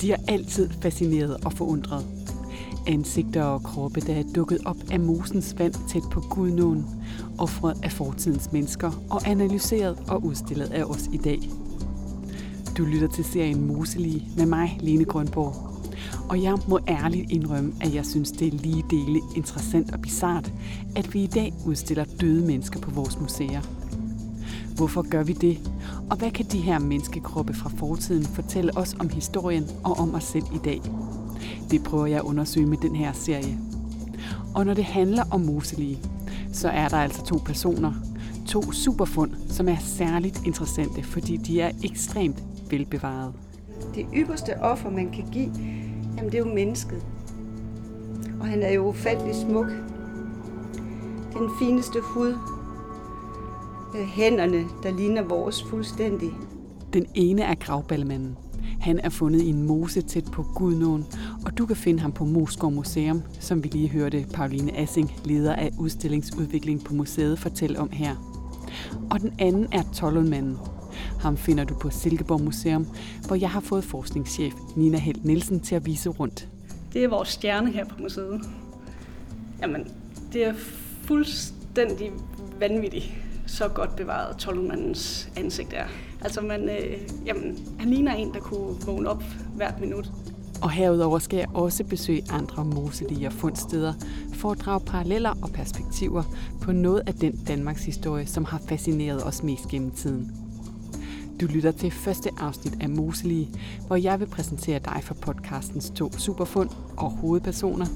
De har altid fascineret og forundret. Ansigter og kroppe, der er dukket op af mosens vand tæt på Gudnåen, offret af fortidens mennesker og analyseret og udstillet af os i dag. Du lytter til serien Moselige med mig, Lene Grønborg. Og jeg må ærligt indrømme, at jeg synes, det er lige dele interessant og bizart, at vi i dag udstiller døde mennesker på vores museer. Hvorfor gør vi det? Og hvad kan de her menneskekroppe fra fortiden fortælle os om historien og om os selv i dag? Det prøver jeg at undersøge med den her serie. Og når det handler om moselige, så er der altså to personer, to superfund, som er særligt interessante, fordi de er ekstremt velbevaret. Det ypperste offer, man kan give, jamen det er jo mennesket. Og han er jo ufattelig smuk. Den fineste hud, hænderne, der ligner vores fuldstændig. Den ene er gravballemanden. Han er fundet i en mose tæt på Gudnåen, og du kan finde ham på Moskov Museum, som vi lige hørte Pauline Assing, leder af udstillingsudvikling på museet, fortælle om her. Og den anden er Tollundmanden. Ham finder du på Silkeborg Museum, hvor jeg har fået forskningschef Nina Helt Nielsen til at vise rundt. Det er vores stjerne her på museet. Jamen, det er fuldstændig vanvittigt, så godt bevaret Tollumandens ansigt er. Altså, man, øh, jamen, han ligner en, der kunne vågne op hvert minut. Og herudover skal jeg også besøge andre moselige fundsteder for at drage paralleller og perspektiver på noget af den Danmarks historie, som har fascineret os mest gennem tiden. Du lytter til første afsnit af Moselige, hvor jeg vil præsentere dig for podcastens to superfund og hovedpersoner.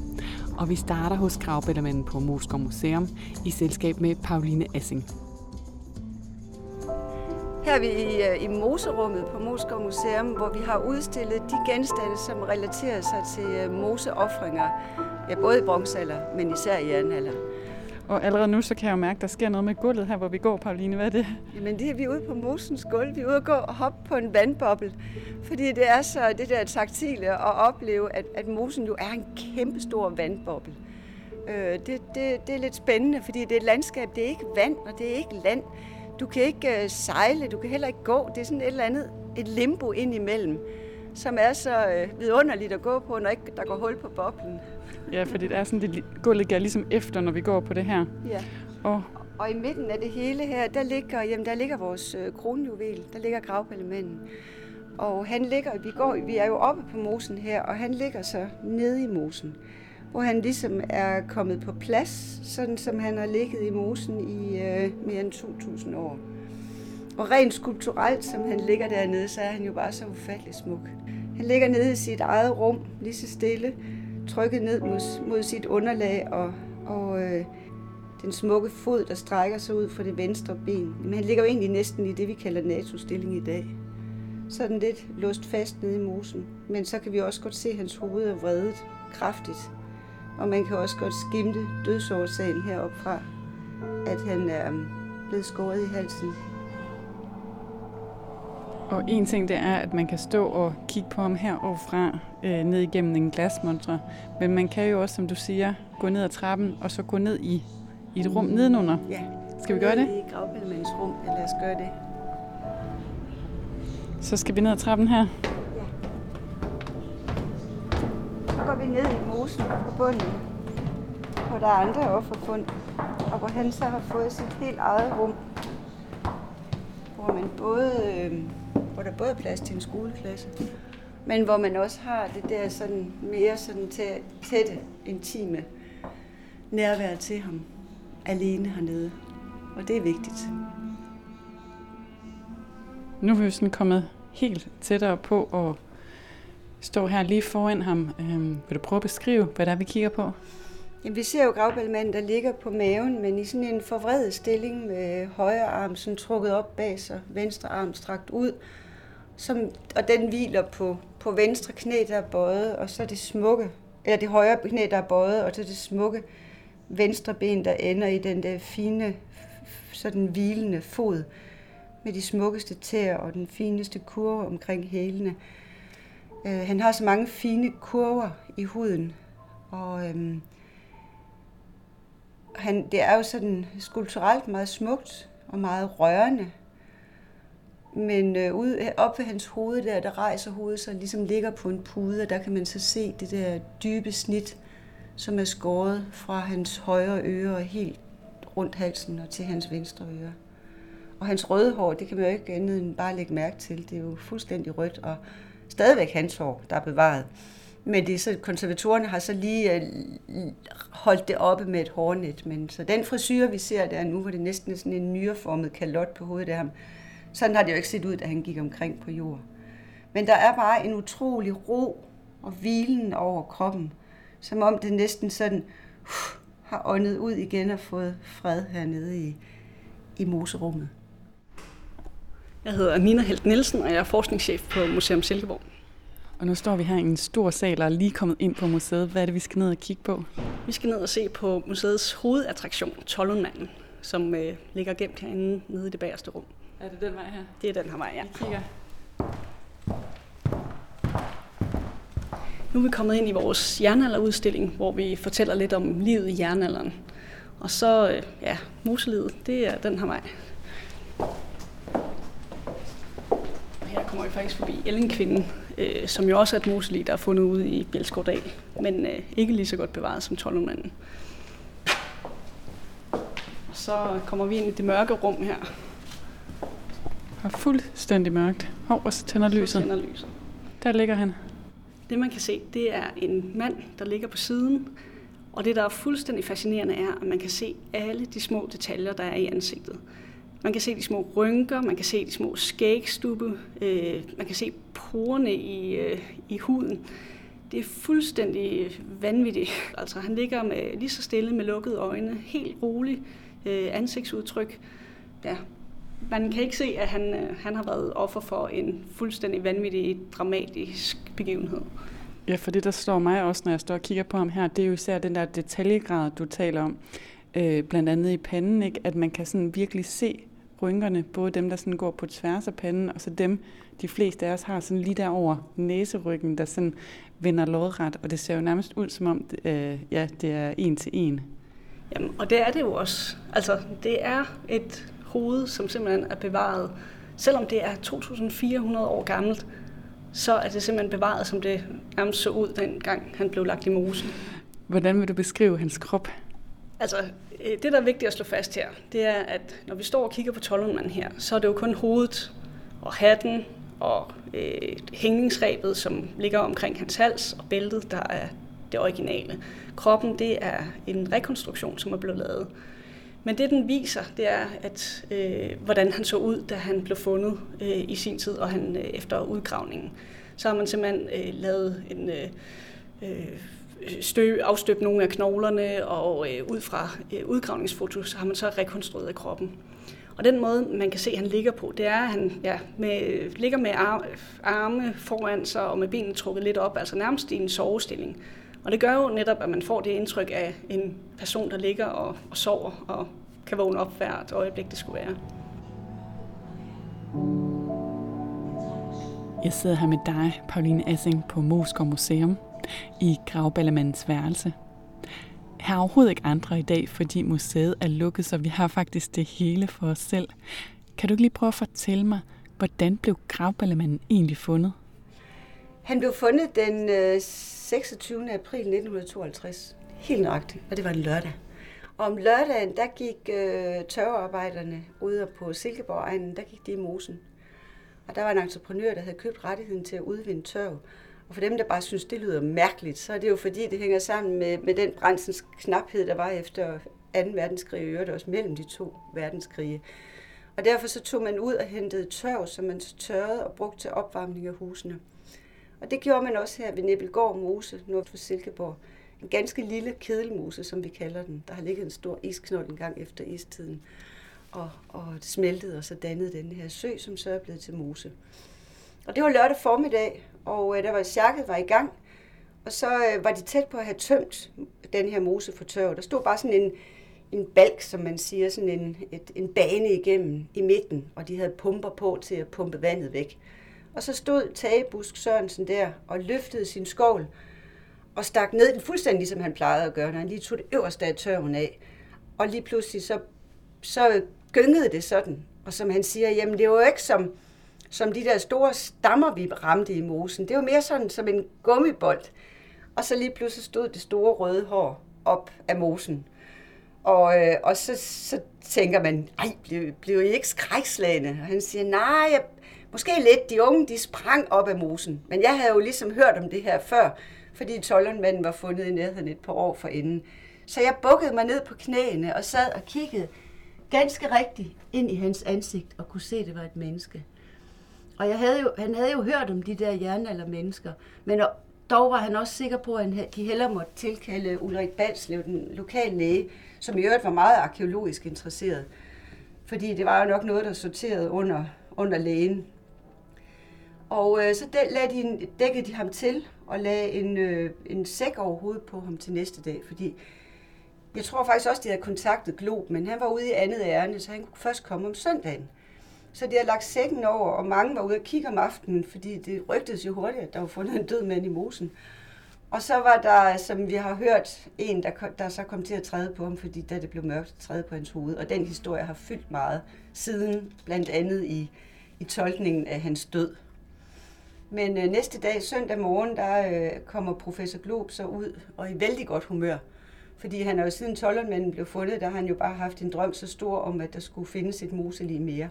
Og vi starter hos Gravbællermanden på Moskov Museum i selskab med Pauline Assing. Her er vi i, øh, i moserummet på Moskov Museum, hvor vi har udstillet de genstande, som relaterer sig til øh, moseoffringer, ja, både i bronzealder, men især i jernalder. Og allerede nu, så kan jeg jo mærke, at der sker noget med gulvet her, hvor vi går, Pauline. Hvad er det? Jamen det er vi ude på mosens gulv. Vi er ude og gå og hoppe på en vandboble. Fordi det er så det der taktile at opleve, at, at mosen jo er en kæmpe stor vandboble. Øh, det, det, det er lidt spændende, fordi det er et landskab. Det er ikke vand, og det er ikke land. Du kan ikke øh, sejle, du kan heller ikke gå. Det er sådan et eller andet et limbo ind imellem, som er så øh, vidunderligt at gå på, når ikke der går hul på boblen. Ja, fordi det er sådan, det gulvet går ligesom efter, når vi går på det her. Ja. Og, og i midten af det hele her, der ligger, jamen, der ligger vores øh, kronjuvel, der ligger gravballemanden. Og han ligger, vi, går, vi er jo oppe på mosen her, og han ligger så nede i mosen, hvor han ligesom er kommet på plads, sådan som han har ligget i mosen i øh, mere end 2000 år. Og rent skulpturelt, som han ligger dernede, så er han jo bare så ufattelig smuk. Han ligger nede i sit eget rum, lige så stille, trykket ned mod, mod sit underlag og, og øh, den smukke fod, der strækker sig ud fra det venstre ben. Men han ligger jo egentlig næsten i det, vi kalder NATO-stilling i dag. Sådan lidt låst fast nede i mosen. Men så kan vi også godt se, at hans hoved er vredet kraftigt. Og man kan også godt skimte dødsårsagen heroppe fra, at han er blevet skåret i halsen og en ting det er, at man kan stå og kigge på ham heroverfra, øh, ned igennem en glasmontre. Men man kan jo også, som du siger, gå ned ad trappen, og så gå ned i, i et rum nedenunder. Ja. Skal vi gøre det? I gravbællemandens rum, ja, lad os gøre det. Så skal vi ned ad trappen her. Vi ned i mosen på bunden, hvor der er andre offerfund, og hvor han så har fået sit helt eget rum, hvor man både øh, hvor der både er plads til en skoleklasse, men hvor man også har det der sådan mere sådan tætte, intime nærvær til ham alene hernede. Og det er vigtigt. Nu er vi sådan kommet helt tættere på at står her lige foran ham. Øhm, vil du prøve at beskrive, hvad der er, vi kigger på? Jamen, vi ser jo gravballemanden, der ligger på maven, men i sådan en forvredet stilling med højre arm sådan trukket op bag sig, venstre arm strakt ud, som, og den hviler på, på venstre knæ, der er bøjet, og så det smukke, eller det højre knæ, der er bøjet, og så det smukke venstre ben, der ender i den der fine, sådan hvilende fod, med de smukkeste tæer og den fineste kurve omkring hælene. Øh, han har så mange fine kurver i huden, og øh, han, det er jo sådan skulpturelt meget smukt og meget rørende. Men øh, ude, op ved hans hoved der, der rejser hovedet sig, ligesom ligger på en pude, og der kan man så se det der dybe snit, som er skåret fra hans højre øre og helt rundt halsen og til hans venstre øre. Og hans røde hår, det kan man jo ikke andet end bare lægge mærke til. Det er jo fuldstændig rødt, og stadigvæk hans hår, der er bevaret. Men det er så, konservatorerne har så lige øh, holdt det oppe med et hårnet. Men så den frisyr, vi ser der nu, hvor det næsten er sådan en nyreformet kalot på hovedet af ham, sådan har det jo ikke set ud, da han gik omkring på jord. Men der er bare en utrolig ro og hvilen over kroppen, som om det næsten sådan uh, har åndet ud igen og fået fred hernede i, i moserummet. Jeg hedder Nina Helt Nielsen, og jeg er forskningschef på Museum Silkeborg. Og nu står vi her i en stor sal og er lige kommet ind på museet. Hvad er det, vi skal ned og kigge på? Vi skal ned og se på museets hovedattraktion, Tollundmanden, som øh, ligger gemt herinde nede i det bagerste rum. Er det den vej her? Det er den her vej, ja. Vi kigger. Nu er vi kommet ind i vores jernalderudstilling, hvor vi fortæller lidt om livet i jernalderen. Og så, øh, ja, muselivet, det er den her vej. Og her kommer vi faktisk forbi Ellenkvinden, øh, som jo også er et muselig, der er fundet ude i Bjelskovdal, men øh, ikke lige så godt bevaret som Tollundmanden. Og så kommer vi ind i det mørke rum her. Og fuldstændig mørkt. Hov, og så tænder lyset. Tænder lyset. Der ligger han. Det man kan se, det er en mand, der ligger på siden. Og det, der er fuldstændig fascinerende, er, at man kan se alle de små detaljer, der er i ansigtet. Man kan se de små rynker, man kan se de små skægstubbe, øh, man kan se porerne i, øh, i huden. Det er fuldstændig vanvittigt. Altså, han ligger med, lige så stille med lukkede øjne, helt rolig øh, ansigtsudtryk. Ja, man kan ikke se, at han, øh, han har været offer for en fuldstændig vanvittig, dramatisk begivenhed. Ja, for det, der står mig også, når jeg står og kigger på ham her, det er jo især den der detaljegrad, du taler om. Øh, blandt andet i panden, ikke? at man kan sådan virkelig se rynkerne, både dem, der sådan går på tværs af panden, og så dem, de fleste af os har sådan lige derover næseryggen, der sådan vender lodret, og det ser jo nærmest ud som om, øh, ja, det er en til en. Jamen, og det er det jo også. Altså, det er et hoved, som simpelthen er bevaret. Selvom det er 2.400 år gammelt, så er det simpelthen bevaret, som det nærmest så ud, dengang han blev lagt i mosen. Hvordan vil du beskrive hans krop? Altså, Øh, det der er vigtigt at slå fast her, det er, at når vi står og kigger på Tollundmanden her, så er det jo kun hovedet og hatten og øh, hængningsrebet, som ligger omkring hans hals, og bæltet, der er det originale. Kroppen, det er en rekonstruktion, som er blevet lavet. Men det, den viser, det er, at øh, hvordan han så ud, da han blev fundet øh, i sin tid, og han øh, efter udgravningen. Så har man simpelthen øh, lavet en øh, øh, stø, afstøbt nogle af knoglerne, og øh, ud fra øh, udgravningsfotos har man så rekonstrueret kroppen. Og den måde, man kan se, at han ligger på, det er, at han ja, med, øh, ligger med arme foran sig og med benene trukket lidt op, altså nærmest i en sovestilling. Og det gør jo netop, at man får det indtryk af en person, der ligger og, og sover og kan vågne op hvert øjeblik, det skulle være. Jeg sidder her med dig, Pauline Assing, på Moskov Museum i Gravballemandens værelse. Her er overhovedet ikke andre i dag, fordi museet er lukket, så vi har faktisk det hele for os selv. Kan du ikke lige prøve at fortælle mig, hvordan blev Gravballemanden egentlig fundet? Han blev fundet den øh, 26. April 1952. Helt nøjagtigt, og det var en lørdag. Og om lørdagen, der gik øh, tørrearbejderne ude på Silkeborg der gik de i mosen. Og der var en entreprenør, der havde købt rettigheden til at udvinde tørv. Og for dem, der bare synes, det lyder mærkeligt, så er det jo fordi, det hænger sammen med, med den brændsens knaphed, der var efter 2. verdenskrig, og øvrigt også mellem de to verdenskrige. Og derfor så tog man ud og hentede tørv, som man så tørrede og brugte til opvarmning af husene. Og det gjorde man også her ved Nebelgård Mose, nord for Silkeborg. En ganske lille kedelmose, som vi kalder den. Der har ligget en stor isknold en gang efter istiden. Og, og det smeltede, og så dannede den her sø, som så er blevet til mose. Og det var lørdag formiddag, og øh, der var sjakket var i gang. Og så øh, var de tæt på at have tømt den her mose for tørv. Der stod bare sådan en, en balk, som man siger, sådan en, et, en bane igennem i midten, og de havde pumper på til at pumpe vandet væk. Og så stod Tagebusk Sørensen der og løftede sin skovl og stak ned den fuldstændig, som han plejede at gøre, når han lige tog det øverste af tørven af. Og lige pludselig så, så gyngede det sådan. Og som han siger, jamen det var jo ikke som, som de der store stammer, vi ramte i mosen. Det var mere sådan som en gummibold. Og så lige pludselig stod det store røde hår op af mosen. Og, øh, og så, så tænker man, ej, blev, blev I ikke skrækslagende? Og han siger, nej, jeg, måske lidt. De unge, de sprang op af mosen. Men jeg havde jo ligesom hørt om det her før, fordi tollermanden var fundet i nærheden et par år forinden. Så jeg bukkede mig ned på knæene og sad og kiggede ganske rigtigt ind i hans ansigt og kunne se, at det var et menneske. Og jeg havde jo, han havde jo hørt om de der jernalder mennesker, men dog var han også sikker på, at de heller måtte tilkalde Ulrik Balslev, den lokale læge, som i øvrigt var meget arkeologisk interesseret. Fordi det var jo nok noget, der sorterede under, under lægen. Og øh, så lagde de, dækkede de ham til og lagde en, øh, en sæk over hovedet på ham til næste dag, fordi jeg tror faktisk også, de havde kontaktet Glob, men han var ude i andet ærne, så han kunne først komme om søndagen. Så de havde lagt sækken over, og mange var ude og kigge om aftenen, fordi det rygtedes jo hurtigt, at der var fundet en død mand i mosen. Og så var der, som vi har hørt, en, der, der så kom til at træde på ham, fordi da det blev mørkt, træde på hans hoved. Og den historie har fyldt meget siden, blandt andet i, i tolkningen af hans død. Men øh, næste dag, søndag morgen, der øh, kommer professor Glob så ud og i vældig godt humør. Fordi han er jo siden tollernmanden blev fundet, der har han jo bare haft en drøm så stor om, at der skulle findes et moselig mere.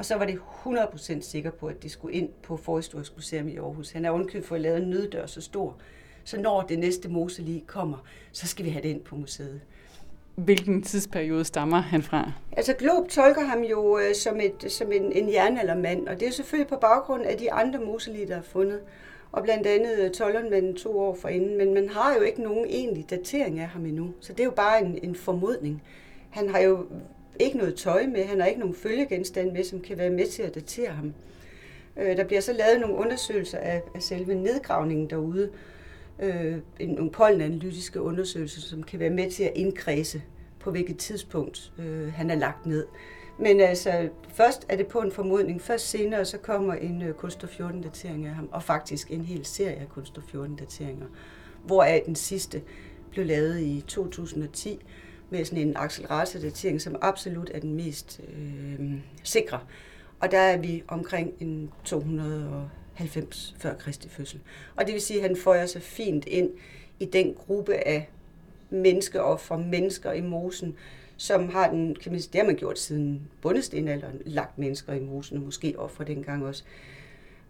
Og så var det 100% sikker på, at det skulle ind på Forhistorisk Museum i Aarhus. Han er undkøbt for at lave en nøddør så stor, så når det næste moselig kommer, så skal vi have det ind på museet. Hvilken tidsperiode stammer han fra? Altså Glob tolker ham jo øh, som, et, som en, en jernaldermand, og det er selvfølgelig på baggrund af de andre moselige, der er fundet. Og blandt andet øh, tolleren to år forinden, men man har jo ikke nogen egentlig datering af ham endnu. Så det er jo bare en, en formodning. Han har jo ikke noget tøj med, han har ikke nogen følgegenstand med, som kan være med til at datere ham. Øh, der bliver så lavet nogle undersøgelser af, af selve nedgravningen derude, øh, nogle pollenanalytiske undersøgelser, som kan være med til at indkredse på hvilket tidspunkt øh, han er lagt ned. Men altså, først er det på en formodning. Først senere, så kommer en øh, kunststof 14 datering af ham, og faktisk en hel serie af kunststof 14 dateringer, hvoraf den sidste blev lavet i 2010 med sådan en acceleratordatering, som absolut er den mest øh, sikre. Og der er vi omkring en 290 før Kristi fødsel. Og det vil sige, at han får sig fint ind i den gruppe af menneskeoffer, mennesker i mosen, som har den, kan man sige, det har man gjort siden bundestenalderen, lagt mennesker i mosen, og måske offer dengang også.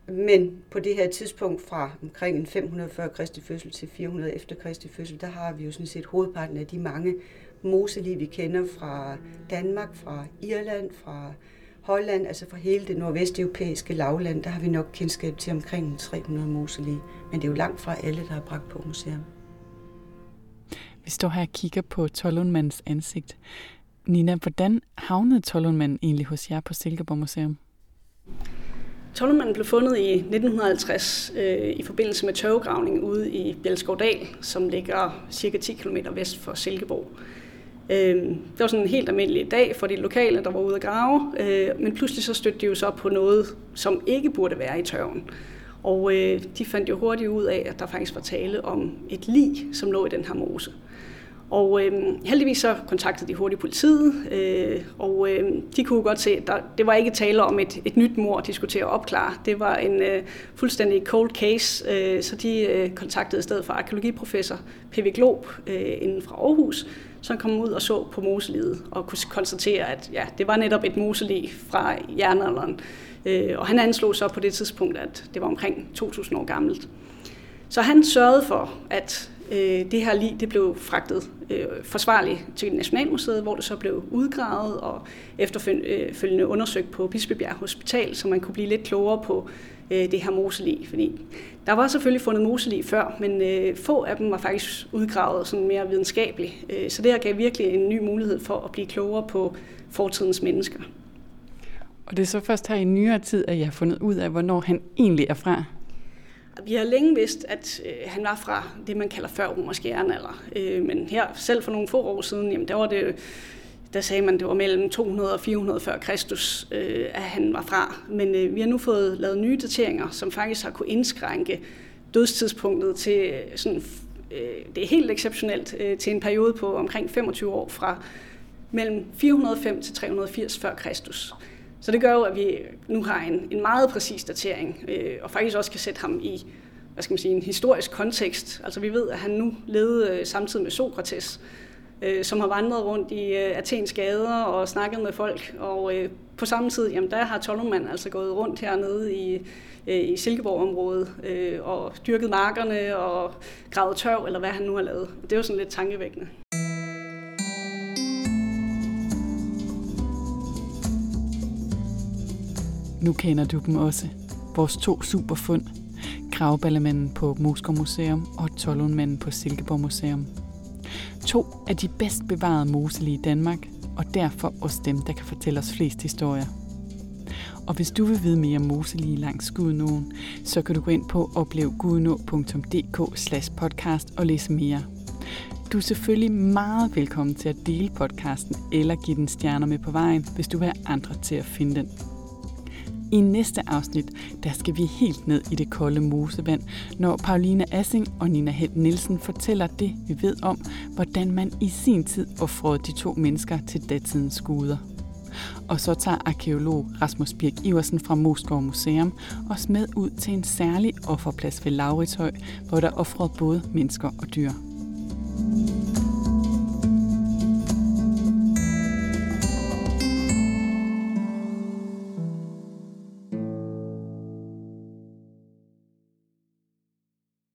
Men på det her tidspunkt fra omkring en 540 Kristi fødsel til 400 efter Kristi fødsel, der har vi jo sådan set hovedparten af de mange moseliv, vi kender fra Danmark, fra Irland, fra Holland, altså fra hele det nordvesteuropæiske lavland, der har vi nok kendskab til omkring 300 moseliv. Men det er jo langt fra alle, der har bragt på museum. Vi står her og kigger på Tollundmandens ansigt. Nina, hvordan havnede Tollundmanden egentlig hos jer på Silkeborg Museum? Tollundmanden blev fundet i 1950 øh, i forbindelse med tørvegravning ude i Bjelskovdal, som ligger cirka 10 km vest for Silkeborg. Øh, det var sådan en helt almindelig dag for de lokale, der var ude at grave, øh, men pludselig så stødte de jo så på noget, som ikke burde være i tørven. Og øh, de fandt jo hurtigt ud af, at der faktisk var tale om et lig, som lå i den her mose. Og øh, heldigvis så kontaktede de hurtigt politiet, øh, og øh, de kunne godt se, at der, det var ikke tale om et, et nyt mor, de skulle til at opklare. Det var en øh, fuldstændig cold case, øh, så de øh, kontaktede i stedet for arkeologiprofessor P.V. Glob øh, inden fra Aarhus, som kom ud og så på moselivet og kunne konstatere, at ja, det var netop et moselig fra jernalderen. Øh, og han anslog så på det tidspunkt, at det var omkring 2.000 år gammelt. Så han sørgede for, at øh, det her lig det blev fragtet øh, forsvarligt til Nationalmuseet, hvor det så blev udgravet og efterfølgende øh, undersøgt på Bispebjerg Hospital, så man kunne blive lidt klogere på øh, det her moselig. Fordi der var selvfølgelig fundet moselig før, men øh, få af dem var faktisk udgravet sådan mere videnskabeligt. Øh, så det her gav virkelig en ny mulighed for at blive klogere på fortidens mennesker. Og det er så først her i nyere tid, at jeg har fundet ud af, hvornår han egentlig er fra. Vi har længe vidst, at øh, han var fra det, man kalder før romersk jernalder. Øh, men her, selv for nogle få år siden, jamen, der var det der sagde man, at det var mellem 200 og 400 før Kristus, øh, at han var fra. Men øh, vi har nu fået lavet nye dateringer, som faktisk har kunne indskrænke dødstidspunktet til øh, sådan, øh, det er helt exceptionelt, øh, til en periode på omkring 25 år fra mellem 405 til 380 før Kristus. Så det gør jo, at vi nu har en, en meget præcis datering, øh, og faktisk også kan sætte ham i hvad skal man sige, en historisk kontekst. Altså vi ved, at han nu levede øh, samtidig med Sokrates, øh, som har vandret rundt i øh, Athens gader og snakket med folk. Og øh, på samme tid, jamen der har Tolleman altså gået rundt hernede i, øh, i Silkeborg-området øh, og dyrket markerne og gravet tørv, eller hvad han nu har lavet. Det er jo sådan lidt tankevækkende. Nu kender du dem også. Vores to superfund. Gravballemanden på Moskva Museum og Tollundmanden på Silkeborg Museum. To af de bedst bevarede moselige i Danmark, og derfor også dem, der kan fortælle os flest historier. Og hvis du vil vide mere om moselige langs Gudnåen, så kan du gå ind på oplevgudnå.dk slash podcast og læse mere. Du er selvfølgelig meget velkommen til at dele podcasten eller give den stjerner med på vejen, hvis du vil have andre til at finde den. I næste afsnit, der skal vi helt ned i det kolde mosevand, når Pauline Assing og Nina Helt Nielsen fortæller det, vi ved om, hvordan man i sin tid offrede de to mennesker til datidens guder. Og så tager arkeolog Rasmus Birk Iversen fra Moskov Museum os med ud til en særlig offerplads ved Lauritshøj, hvor der offrede både mennesker og dyr.